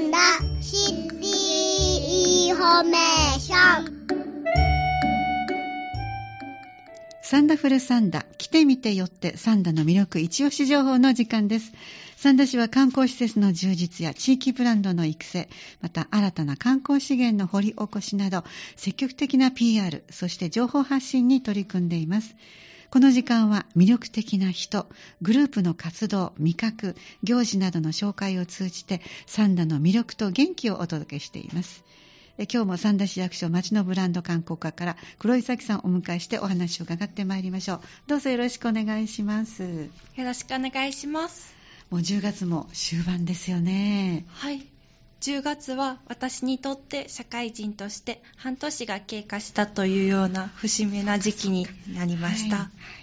んだ。 City Information。 Sanda-full SANDA、来て見て寄って三田の魅力。イチオシ情報の時間です。三田市は観光施設の充実や地域ブランドの育成、また新たな観光資源の掘り起こしなど、積極的な PR、そして情報発信に取り組んでいます。この時間は魅力的な人、グループの活動、味覚、行事などの紹介を通じて、サンダの魅力と元気をお届けしています。え今日も三田市役所町のブランド観光課から黒井咲さんをお迎えしてお話を伺ってまいりましょう。どうぞよろしくお願いします。よろしくお願いします。もう10月も終盤ですよね。はい。10月は私にとって社会人として半年が経過したというような節目な時期になりました。はい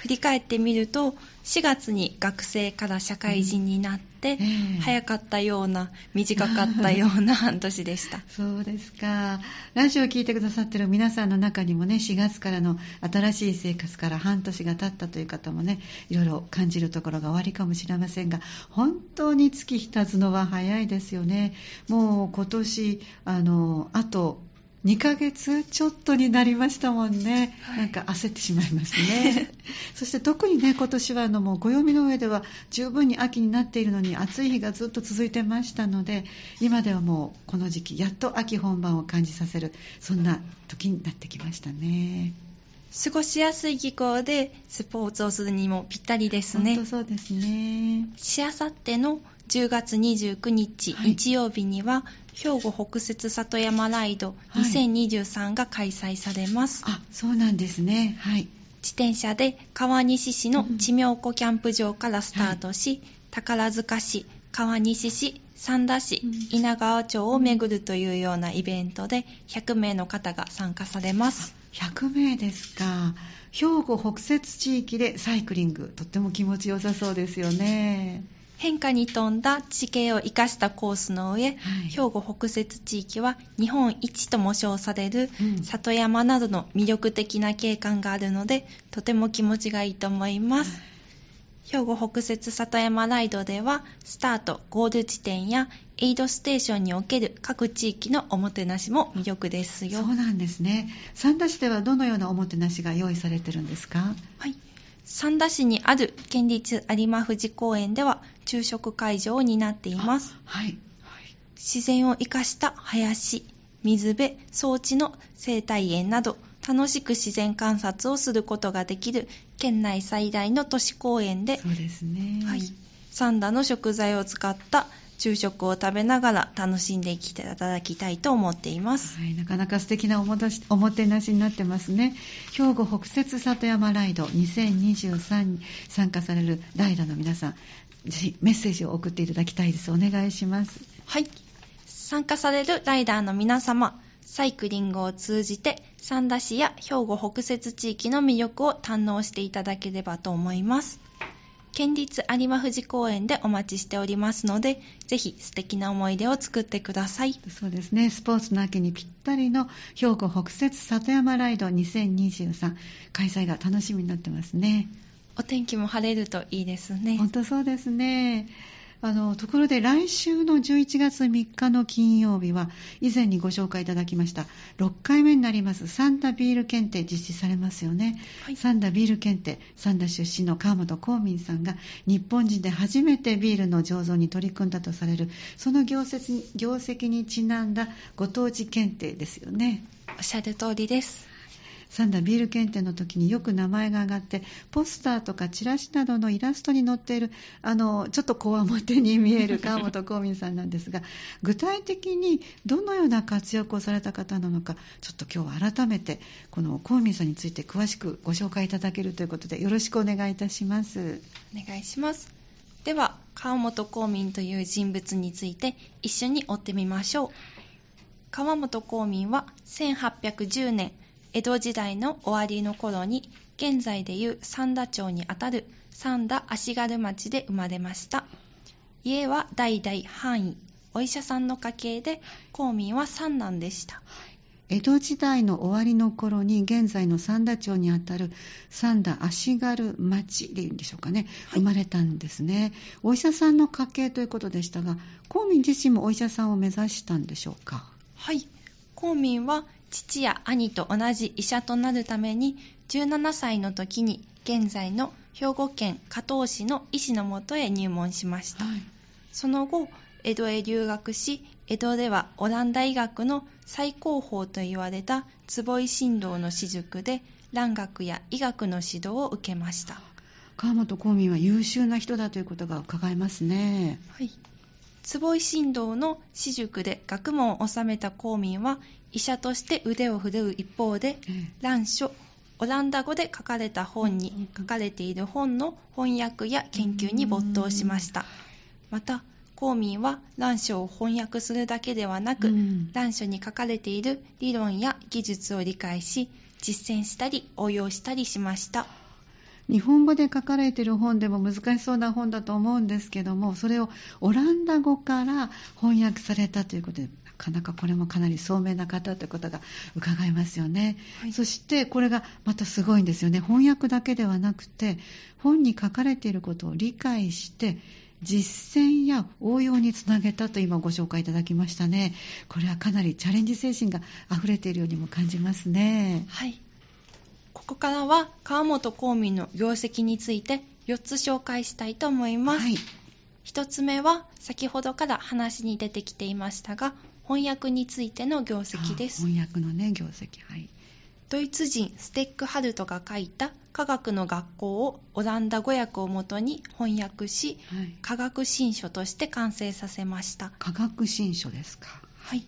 振り返ってみると4月に学生から社会人になって、ええ早かったような短かったような 半年でしたそうですか。ラジオを聞いてくださってる皆さんの中にもね、4月からの新しい生活から半年が経ったという方もね、いろいろ感じるところがおありかもしれませんが、本当に月日経つのは早いですよね。もう今年、あの、あと、2ヶ月ちょっとになりましたもんね、はい。なんか焦ってしまいますね。そして特にね今年はあのもう暦の上では十分に秋になっているのに暑い日がずっと続いてましたので今ではもうこの時期やっと秋本番を感じさせるそんな時になってきましたね。過ごしやすい気候でスポーツをするにもぴったりですね。本当そうですね。しあさっての10月29日、はい。日曜日には兵庫北摂里山ライドはい。2023が開催されます、あそうなんですね。はい。自転車で川西市の地名湖キャンプ場からスタートし、宝塚市川西市三田市、うん。稲川町を巡るというようなイベントで100名の方が参加されます。100名ですか。兵庫北摂地域でサイクリングとっても気持ちよさそうですよね変化に富んだ地形を生かしたコースの上、はい。兵庫北摂地域は日本一とも称されるうん。里山などの魅力的な景観があるのでとても気持ちがいいと思います、兵庫北摂里山ライドではスタートゴール地点やエイドステーションにおける各地域のおもてなしも魅力ですよ。そうなんですね。三田市ではどのようなおもてなしが用意されてるんですか？はい。三田市にある県立有馬富士公園では昼食会場を担っています。はい自然を生かした林、水辺、装置の生態園など、楽しく自然観察をすることができる県内最大の都市公園で、そうですね。はい、三田の食材を使った昼食を食べながら楽しんでいただきたいと思っています。はい、なかなか素敵なおもおもてなしになってますね。兵庫北摂里山ライド2023に参加されるライダーの皆さん、ぜひメッセージを送っていただきたいです。お願いします。はい。参加されるライダーの皆様、サイクリングを通じて三田市や兵庫北摂地域の魅力を堪能していただければと思います。県立有馬富士公園でお待ちしておりますので、ぜひ素敵な思い出を作ってください。そうですね、スポーツの秋にぴったりの兵庫北摂里山ライド2023開催が楽しみになってますね。お天気も晴れるといいですね。本当そうですね。あのところで来週の11月3日の金曜日は以前にご紹介いただきました6回目になります三田ビール検定実施されますよね、はい。三田ビール検定三田出身の川本公民さんが日本人で初めてビールの醸造に取り組んだとされるその業績に業績にちなんだご当地検定ですよね。おっしゃる通りです。三田ビール検定の時によく名前が挙がってポスターとかチラシなどのイラストに載っているあのちょっとこわもてに見える川本公民さんなんですが 具体的にどのような活躍をされた方なのかちょっと今日は改めてこの公民さんについて詳しくご紹介いただけるということでよろしくお願いいたします。お願いします。では、川本公民という人物について一緒に追ってみましょう。川本公民は1810年、江戸時代の終わりの頃に、現在でいう三田町にあたる三田足軽町で生まれました。家は代々藩医、お医者さんの家系で、公民は三男でした。江戸時代の終わりの頃に現在の三田町にあたる三田足軽町でいうんでしょうかね、生まれたんですね。お医者さんの家系ということでしたが、公民自身もお医者さんを目指したんでしょうか？はい。公民は父や兄と同じ医者となるために17歳の時に現在の兵庫県加東市の医師のもとへ入門しました、はいその後江戸へ留学し江戸ではオランダ医学の最高峰と言われた坪井神道の私塾で蘭学や医学の指導を受けました川本公民は優秀な人だということが伺えますね。はい。坪井神道の私塾で学問を収めた公民は医者として腕を振るう一方でええ蘭書オランダ語で書かれた本に書かれている本の翻訳や研究に没頭しました。また公民は蘭書を翻訳するだけではなく、うん。蘭書に書かれている理論や技術を理解し実践したり応用したりしました。日本語で書かれている本でも難しそうな本だと思うんですけども、それをオランダ語から翻訳されたということで、なかなかこれもかなり聡明な方ということが伺えますよね。はいそしてこれがまたすごいんですよね。翻訳だけではなくて、本に書かれていることを理解して、実践や応用につなげたと今ご紹介いただきましたね。これはかなりチャレンジ精神が溢れているようにも感じますね。はい。ここからは川本公民の業績について4つ紹介したいと思います。はい。1つ目は先ほどから話に出てきていましたが、翻訳についての業績ですあ。翻訳のね、業績。はい。ドイツ人ステックハルトが書いた科学の学校をオランダ語訳をもとに翻訳し、はい。科学新書として完成させました。科学新書ですか。はい。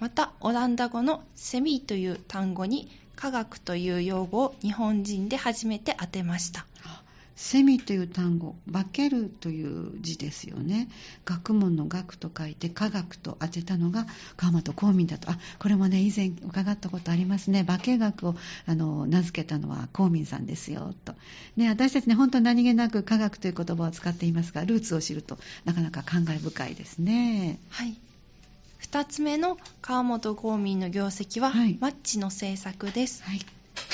また、オランダ語のセミという単語に科学という用語を日本人で初めて当てました。セミという単語、化けるという字ですよね。学問の学と書いて科学と当てたのが川本公民だと。あ、これもね、以前伺ったことありますね。化学をあの名付けたのは公民さんですよ、と。ね、私たちね、本当何気なく科学という言葉を使っていますが、ルーツを知るとなかなか感慨深いですね。はい。二つ目の川本公民の業績は、はいマッチの制作です。はい。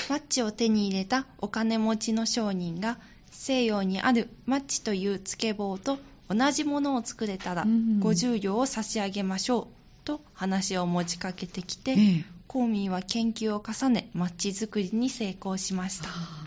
マッチを手に入れたお金持ちの商人が西洋にあるマッチというつけ棒と同じものを作れたらうん50両を差し上げましょうと話を持ちかけてきて、ええ。公民は研究を重ねマッチ作りに成功しました。はあ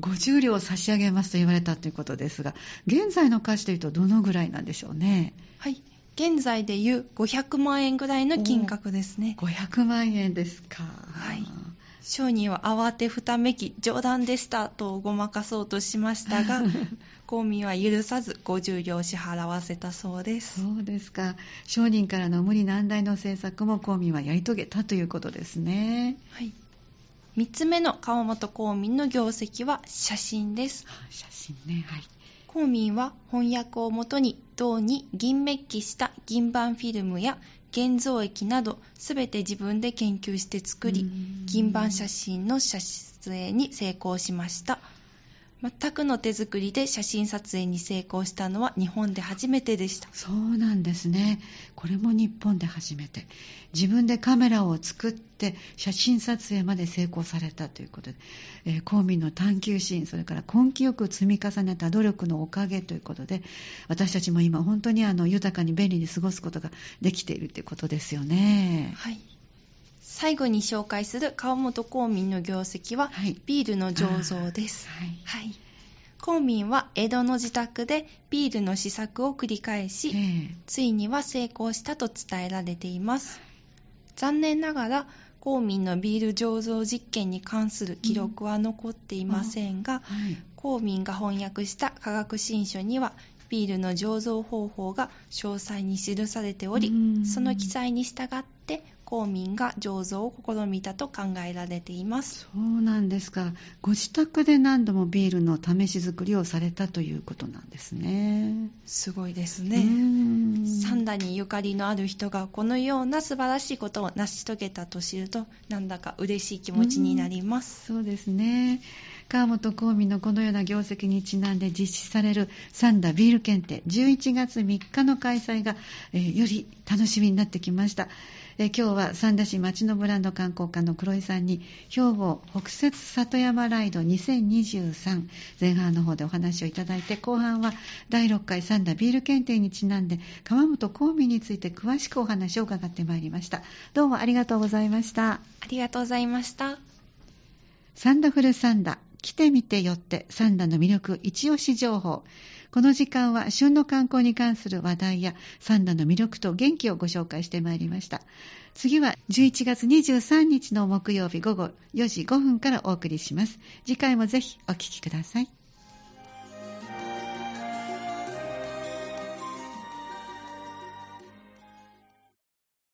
50両差し上げますと言われたということですが、現在の価値というとどのぐらいなんでしょうね？はい。現在でいう500万円ぐらいの金額ですね。500万円ですか。はい商人は慌てふためき冗談でしたとごまかそうとしましたが 公民は許さず50両支払わせたそうですそうですか。商人からの無理難題の政策も公民はやり遂げたということですね。はい、3つ目の川本公民の業績は写真ですあ写真ね。はい。公民は翻訳をもとに銅に銀メッキした銀板フィルムや現像液など全て自分で研究して作りうん。銀板写真の撮影に成功しました全くの手作りで写真撮影に成功したのは日本で初めてでしたそうなんですね。これも日本で初めて。自分でカメラを作って写真撮影まで成功されたということで、えー公民の探求心、それから根気よく積み重ねた努力のおかげということで、私たちも今本当にあの豊かに便利に過ごすことができているということですよね。はい最後に紹介する川本公民の業績は、はいビールの醸造ですはい。はい。公民は江戸の自宅でビールの試作を繰り返し、ええついには成功したと伝えられています。残念ながら、公民のビール醸造実験に関する記録は残っていませんが、はい。公民が翻訳した科学新書には、ビールの醸造方法が詳細に記されておりうん、その記載に従って、公民が醸造を試みたと考えられています。そうなんですか。ご自宅で何度もビールの試し作りをされたということなんですね。すごいですうね。ーんサンダにゆかりのある人がこのような素晴らしいことを成し遂げたと知るとなんだか嬉しい気持ちになります。そうですね。川本公民のこのような業績にちなんで実施される三田ビール検定11月3日の開催が、えー、より楽しみになってきました。え今日は三田市町のブランド観光課の黒井さんに兵庫北摂里山ライド2023前半の方でお話をいただいて後半は第6回三田ビール検定にちなんで川本公民について詳しくお話を伺ってまいりました。どうもありがとうございました。ありがとうございました。サンダフルサンダ来てみてよってサンダの魅力一押し情報この時間は旬の観光に関する話題やサンダの魅力と元気をご紹介してまいりました。次は11月23日の木曜日午後4時5分からお送りします。次回もぜひお聴きください。